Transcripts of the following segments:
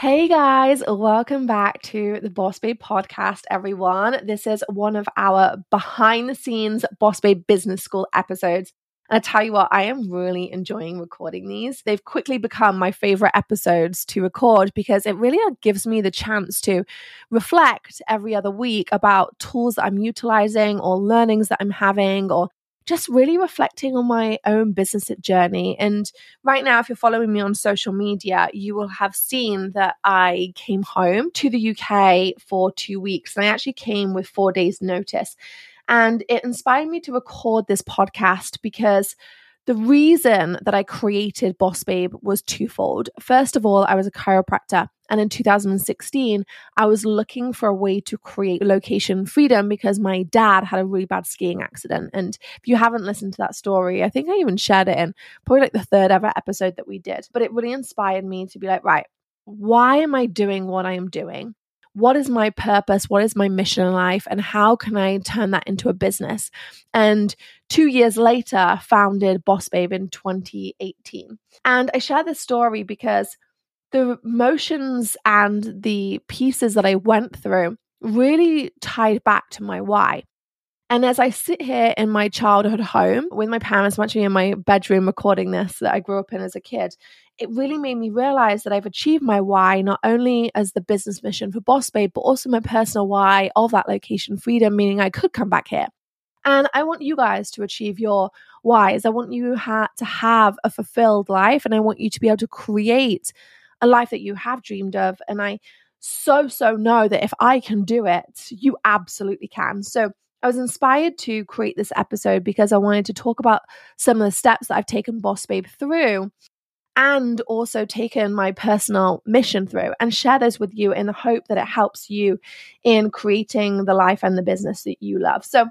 Hey guys, welcome back to the Boss Babe podcast, everyone. This is one of our behind the scenes Boss Babe Business School episodes. And I tell you what, I am really enjoying recording these. They've quickly become my favorite episodes to record because it really gives me the chance to reflect every other week about tools that I'm utilizing or learnings that I'm having or just really reflecting on my own business journey. And right now, if you're following me on social media, you will have seen that I came home to the UK for two weeks. And I actually came with four days' notice. And it inspired me to record this podcast because the reason that I created Boss Babe was twofold. First of all, I was a chiropractor. And in 2016, I was looking for a way to create location freedom because my dad had a really bad skiing accident. And if you haven't listened to that story, I think I even shared it in probably like the third ever episode that we did. But it really inspired me to be like, right, why am I doing what I am doing? What is my purpose? What is my mission in life? And how can I turn that into a business? And two years later, founded Boss Babe in 2018. And I share this story because the motions and the pieces that I went through really tied back to my why. And as I sit here in my childhood home with my parents, I'm actually in my bedroom recording this that I grew up in as a kid, it really made me realize that I've achieved my why, not only as the business mission for Boss Babe, but also my personal why of that location freedom, meaning I could come back here. And I want you guys to achieve your whys. I want you ha- to have a fulfilled life, and I want you to be able to create a life that you have dreamed of. And I so, so know that if I can do it, you absolutely can. So, I was inspired to create this episode because I wanted to talk about some of the steps that I've taken Boss Babe through and also taken my personal mission through and share those with you in the hope that it helps you in creating the life and the business that you love. So,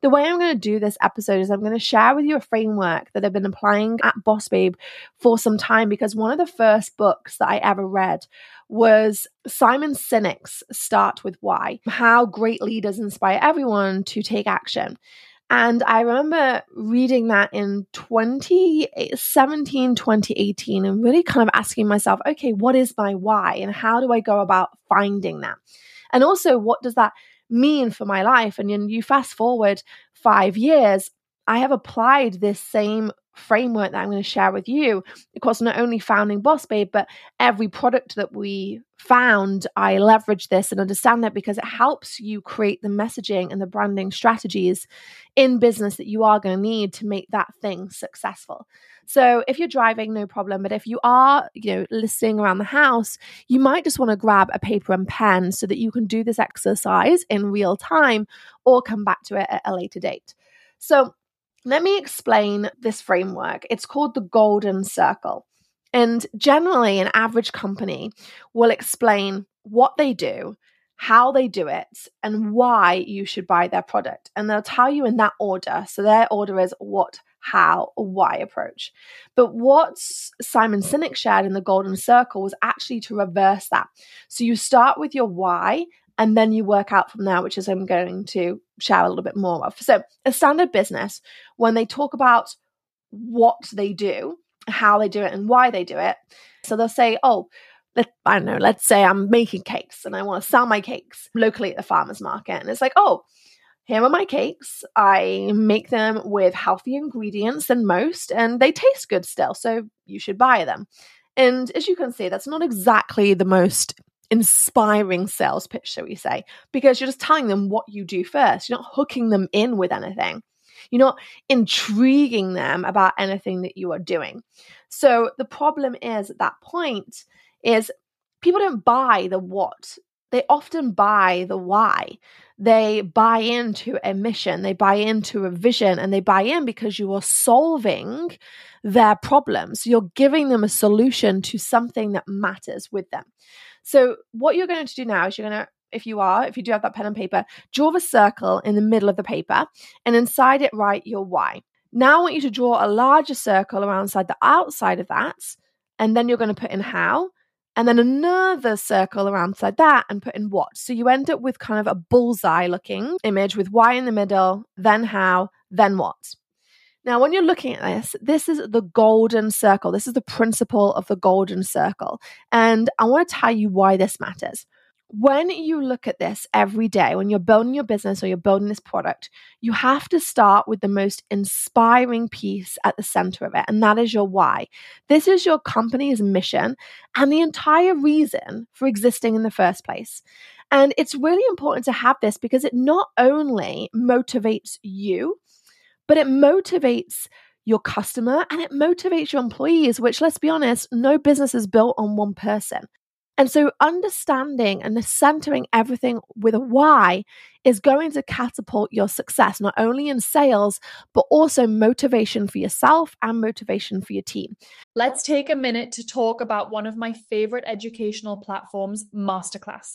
the way I'm going to do this episode is I'm going to share with you a framework that I've been applying at Boss Babe for some time because one of the first books that I ever read was Simon Sinek's Start with Why How Great Leaders Inspire Everyone to Take Action. And I remember reading that in 2017, 2018, and really kind of asking myself, okay, what is my why? And how do I go about finding that? And also, what does that mean for my life? And then you fast forward five years, I have applied this same framework that I'm going to share with you. Of course, not only founding Boss Babe, but every product that we found, I leverage this and understand that because it helps you create the messaging and the branding strategies in business that you are going to need to make that thing successful. So if you're driving, no problem. But if you are, you know, listening around the house, you might just want to grab a paper and pen so that you can do this exercise in real time or come back to it at a later date. So let me explain this framework. It's called the Golden Circle. And generally, an average company will explain what they do, how they do it, and why you should buy their product. And they'll tell you in that order. So their order is what, how, why approach. But what Simon Sinek shared in the Golden Circle was actually to reverse that. So you start with your why and then you work out from there, which is I'm going to share a little bit more of. So, a standard business, when they talk about what they do, how they do it, and why they do it, so they'll say, oh, let, I don't know, let's say I'm making cakes and I want to sell my cakes locally at the farmer's market. And it's like, oh, here are my cakes. I make them with healthy ingredients than most, and they taste good still. So you should buy them. And as you can see, that's not exactly the most inspiring sales pitch, shall we say, because you're just telling them what you do first. You're not hooking them in with anything. You're not intriguing them about anything that you are doing. So the problem is at that point is people don't buy the what. They often buy the why. They buy into a mission, they buy into a vision, and they buy in because you are solving their problems. You're giving them a solution to something that matters with them. So, what you're going to do now is you're going to if you are, if you do have that pen and paper, draw the circle in the middle of the paper and inside it write your why. Now I want you to draw a larger circle around side the outside of that, and then you're going to put in how, and then another circle around inside that and put in what. So you end up with kind of a bullseye looking image with why in the middle, then how, then what. Now, when you're looking at this, this is the golden circle. This is the principle of the golden circle. And I want to tell you why this matters when you look at this every day, when you're building your business or you're building this product, you have to start with the most inspiring piece at the center of it, and that is your why. This is your company's mission and the entire reason for existing in the first place. And it's really important to have this because it not only motivates you, but it motivates your customer and it motivates your employees, which, let's be honest, no business is built on one person. And so understanding and centering everything with a why is going to catapult your success, not only in sales, but also motivation for yourself and motivation for your team. Let's take a minute to talk about one of my favorite educational platforms, Masterclass.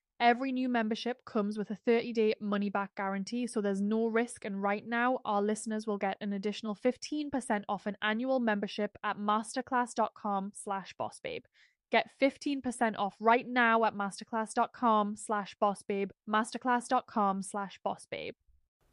Every new membership comes with a 30 day money back guarantee, so there's no risk. And right now, our listeners will get an additional 15% off an annual membership at masterclass.com slash bossbabe. Get 15% off right now at masterclass.com slash bossbabe, masterclass.com slash bossbabe.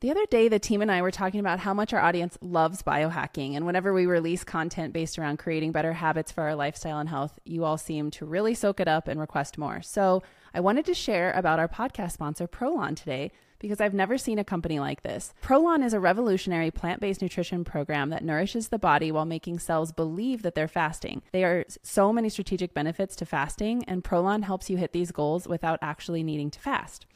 The other day, the team and I were talking about how much our audience loves biohacking. And whenever we release content based around creating better habits for our lifestyle and health, you all seem to really soak it up and request more. So I wanted to share about our podcast sponsor, Prolon, today because I've never seen a company like this. Prolon is a revolutionary plant based nutrition program that nourishes the body while making cells believe that they're fasting. There are so many strategic benefits to fasting, and Prolon helps you hit these goals without actually needing to fast.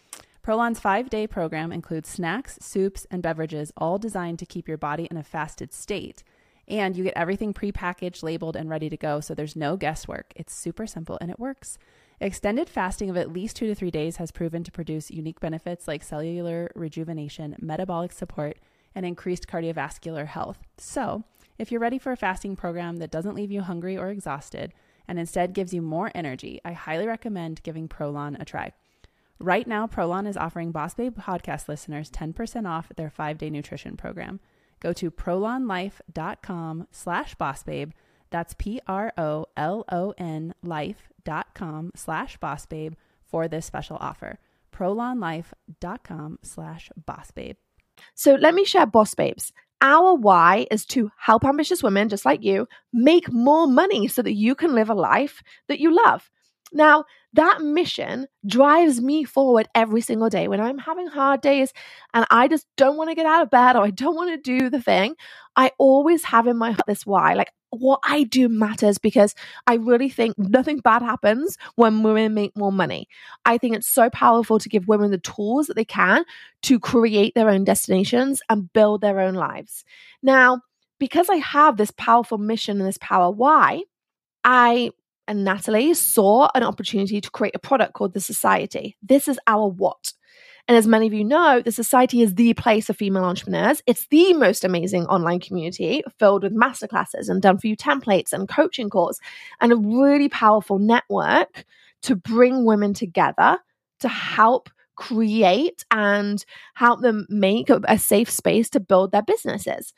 Prolon's five day program includes snacks, soups, and beverages, all designed to keep your body in a fasted state. And you get everything prepackaged, labeled, and ready to go, so there's no guesswork. It's super simple and it works. Extended fasting of at least two to three days has proven to produce unique benefits like cellular rejuvenation, metabolic support, and increased cardiovascular health. So, if you're ready for a fasting program that doesn't leave you hungry or exhausted and instead gives you more energy, I highly recommend giving Prolon a try. Right now, Prolon is offering Boss Babe podcast listeners 10% off their five-day nutrition program. Go to prolonlife.com slash bossbabe. That's P-R-O-L-O-N life.com slash bossbabe for this special offer. prolonlife.com slash bossbabe. So let me share Boss Babes. Our why is to help ambitious women just like you make more money so that you can live a life that you love. Now, that mission drives me forward every single day when I'm having hard days and I just don't want to get out of bed or I don't want to do the thing. I always have in my heart this why. Like, what I do matters because I really think nothing bad happens when women make more money. I think it's so powerful to give women the tools that they can to create their own destinations and build their own lives. Now, because I have this powerful mission and this power why, I and Natalie saw an opportunity to create a product called The Society. This is our what. And as many of you know, the Society is the place for female entrepreneurs. It's the most amazing online community filled with masterclasses and done for you templates and coaching calls and a really powerful network to bring women together to help create and help them make a safe space to build their businesses.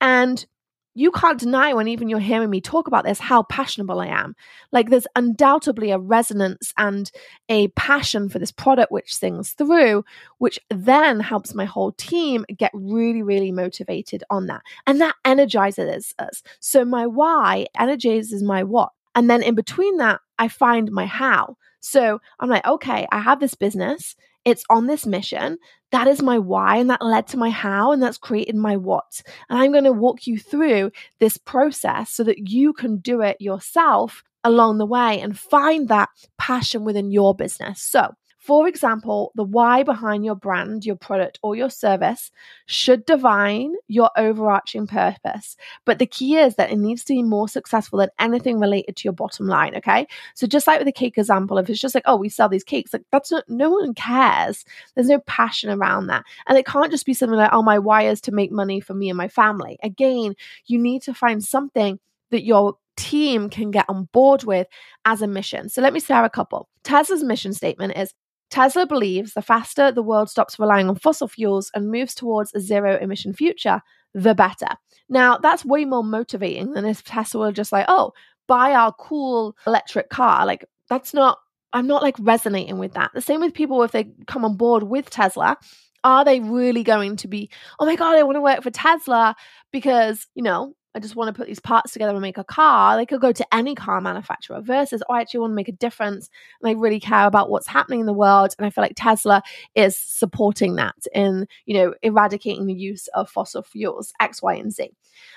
And you can't deny when even you're hearing me talk about this how passionate I am. Like there's undoubtedly a resonance and a passion for this product which sings through, which then helps my whole team get really, really motivated on that. And that energizes us. So my why energizes my what. And then in between that, I find my how. So I'm like, okay, I have this business. It's on this mission. That is my why, and that led to my how, and that's created my what. And I'm going to walk you through this process so that you can do it yourself along the way and find that passion within your business. So, for example, the why behind your brand, your product, or your service should define your overarching purpose. But the key is that it needs to be more successful than anything related to your bottom line. Okay. So just like with the cake example, if it's just like, oh, we sell these cakes, like that's not, no one cares. There's no passion around that. And it can't just be something like, oh, my why is to make money for me and my family. Again, you need to find something that your team can get on board with as a mission. So let me share a couple. Tesla's mission statement is Tesla believes the faster the world stops relying on fossil fuels and moves towards a zero emission future, the better. Now, that's way more motivating than if Tesla were just like, oh, buy our cool electric car. Like, that's not, I'm not like resonating with that. The same with people if they come on board with Tesla. Are they really going to be, oh my God, I want to work for Tesla because, you know, I just want to put these parts together and make a car, they could go to any car manufacturer versus, oh, I actually want to make a difference and I really care about what's happening in the world. And I feel like Tesla is supporting that in, you know, eradicating the use of fossil fuels, X, Y, and Z.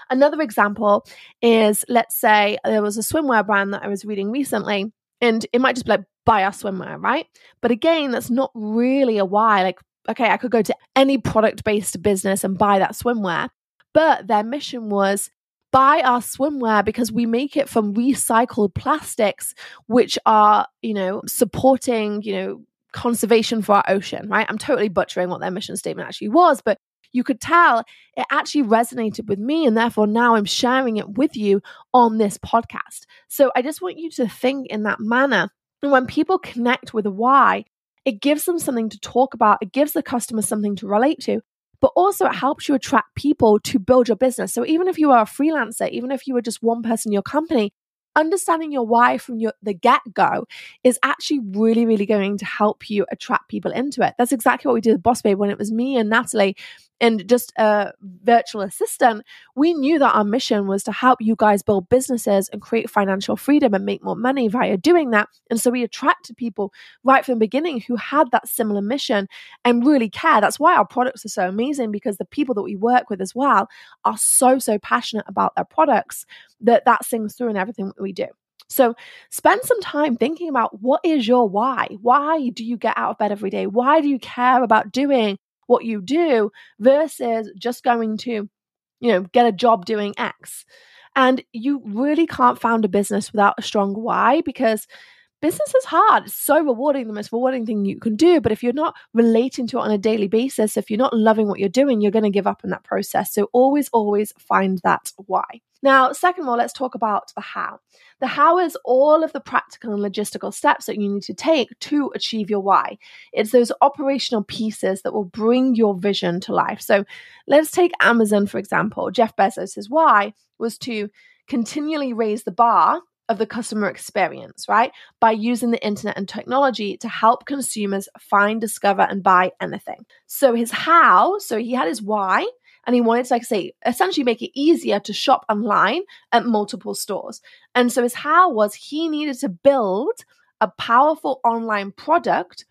Another example is let's say there was a swimwear brand that I was reading recently, and it might just be like, buy our swimwear, right? But again, that's not really a why. Like, okay, I could go to any product based business and buy that swimwear. But their mission was buy our swimwear because we make it from recycled plastics, which are, you know, supporting, you know, conservation for our ocean, right? I'm totally butchering what their mission statement actually was, but you could tell it actually resonated with me. And therefore, now I'm sharing it with you on this podcast. So I just want you to think in that manner. And when people connect with a why, it gives them something to talk about, it gives the customer something to relate to but also it helps you attract people to build your business. So even if you are a freelancer, even if you are just one person in your company, understanding your why from your the get-go is actually really really going to help you attract people into it that's exactly what we did with boss babe when it was me and natalie and just a virtual assistant, we knew that our mission was to help you guys build businesses and create financial freedom and make more money via doing that. And so we attracted people right from the beginning who had that similar mission and really care. That's why our products are so amazing because the people that we work with as well are so, so passionate about their products that that sings through in everything that we do. So spend some time thinking about what is your why? Why do you get out of bed every day? Why do you care about doing what you do versus just going to, you know, get a job doing X. And you really can't found a business without a strong why because business is hard. It's so rewarding, the most rewarding thing you can do. But if you're not relating to it on a daily basis, if you're not loving what you're doing, you're going to give up in that process. So always, always find that why. Now, second of all, let's talk about the how. The how is all of the practical and logistical steps that you need to take to achieve your why. It's those operational pieces that will bring your vision to life. So let's take Amazon, for example. Jeff Bezos' why was to continually raise the bar of the customer experience, right? By using the internet and technology to help consumers find, discover, and buy anything. So his how, so he had his why, and he wanted to, like I say, essentially make it easier to shop online at multiple stores. And so his how was he needed to build a powerful online product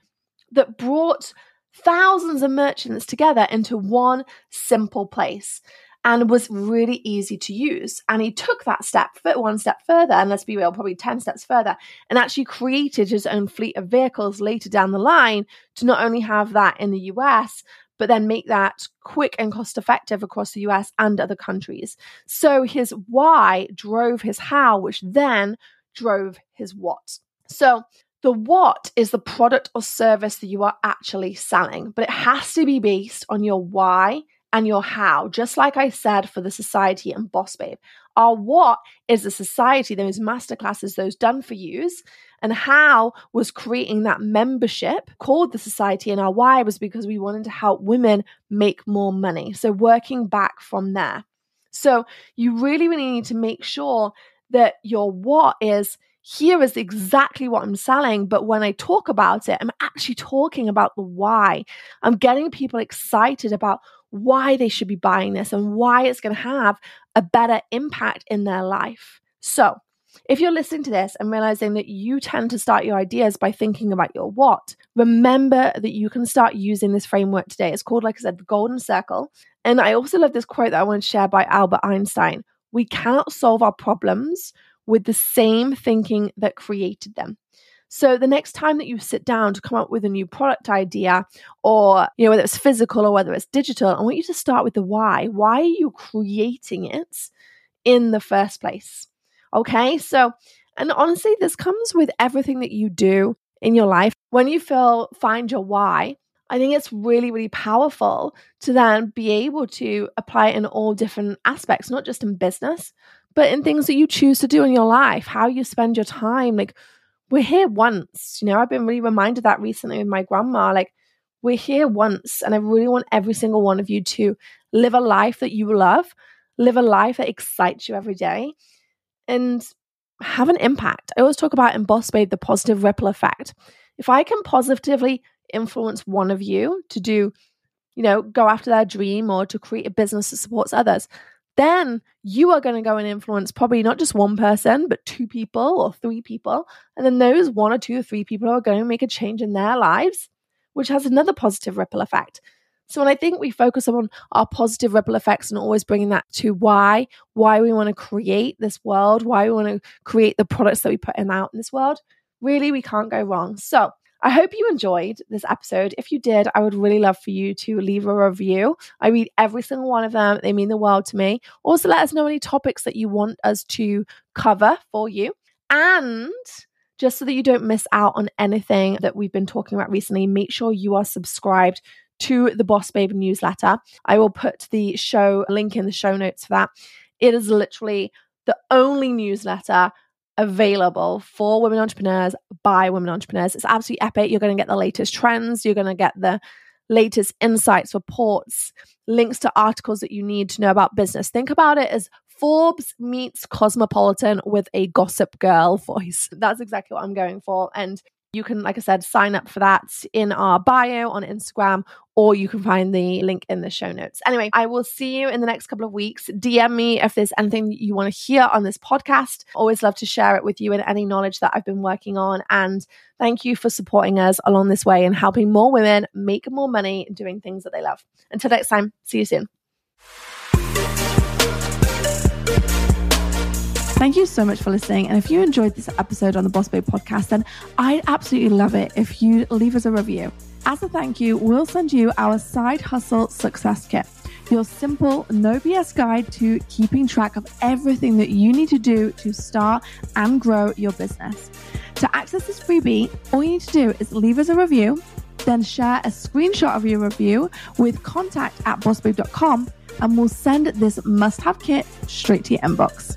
that brought thousands of merchants together into one simple place and was really easy to use. And he took that step one step further, and let's be real, probably 10 steps further, and actually created his own fleet of vehicles later down the line to not only have that in the US, but then make that quick and cost effective across the US and other countries. So his why drove his how, which then drove his what. So the what is the product or service that you are actually selling, but it has to be based on your why and your how, just like I said for the society and Boss Babe. Our what is the society, those masterclasses, those done for yous, and how was creating that membership called the society. And our why was because we wanted to help women make more money. So working back from there. So you really, really need to make sure that your what is here is exactly what I'm selling. But when I talk about it, I'm actually talking about the why. I'm getting people excited about why they should be buying this and why it's going to have a better impact in their life. So, if you're listening to this and realizing that you tend to start your ideas by thinking about your what, remember that you can start using this framework today. It's called, like I said, the golden circle. And I also love this quote that I want to share by Albert Einstein. We cannot solve our problems with the same thinking that created them. So the next time that you sit down to come up with a new product idea or you know whether it's physical or whether it's digital, I want you to start with the why. Why are you creating it in the first place? Okay? So and honestly this comes with everything that you do in your life. When you feel find your why, I think it's really, really powerful to then be able to apply it in all different aspects, not just in business, but in things that you choose to do in your life, how you spend your time. Like, we're here once, you know, I've been really reminded that recently with my grandma. Like, we're here once, and I really want every single one of you to live a life that you love, live a life that excites you every day, and have an impact. I always talk about in Boss Babe the positive ripple effect. If I can positively influence one of you to do, you know, go after their dream or to create a business that supports others, then you are going to go and influence probably not just one person, but two people or three people. And then those one or two or three people are going to make a change in their lives, which has another positive ripple effect. So when I think we focus on our positive ripple effects and always bringing that to why, why we want to create this world, why we want to create the products that we put in out in this world, really we can't go wrong. So I hope you enjoyed this episode. If you did, I would really love for you to leave a review. I read every single one of them, they mean the world to me. Also, let us know any topics that you want us to cover for you. And just so that you don't miss out on anything that we've been talking about recently, make sure you are subscribed to the Boss Babe newsletter. I will put the show link in the show notes for that. It is literally the only newsletter available for women entrepreneurs by women entrepreneurs. It's absolutely epic. You're going to get the latest trends, you're going to get the latest insights, reports, links to articles that you need to know about business. Think about it as Forbes meets Cosmopolitan with a gossip girl voice. That's exactly what I'm going for. And you can, like I said, sign up for that in our bio on Instagram, or you can find the link in the show notes. Anyway, I will see you in the next couple of weeks. DM me if there's anything you want to hear on this podcast. Always love to share it with you and any knowledge that I've been working on. And thank you for supporting us along this way and helping more women make more money doing things that they love. Until next time, see you soon. Thank you so much for listening. And if you enjoyed this episode on the Boss Babe podcast, then I'd absolutely love it if you leave us a review. As a thank you, we'll send you our side hustle success kit, your simple, no BS guide to keeping track of everything that you need to do to start and grow your business. To access this freebie, all you need to do is leave us a review, then share a screenshot of your review with contact at bossbabe.com, and we'll send this must have kit straight to your inbox.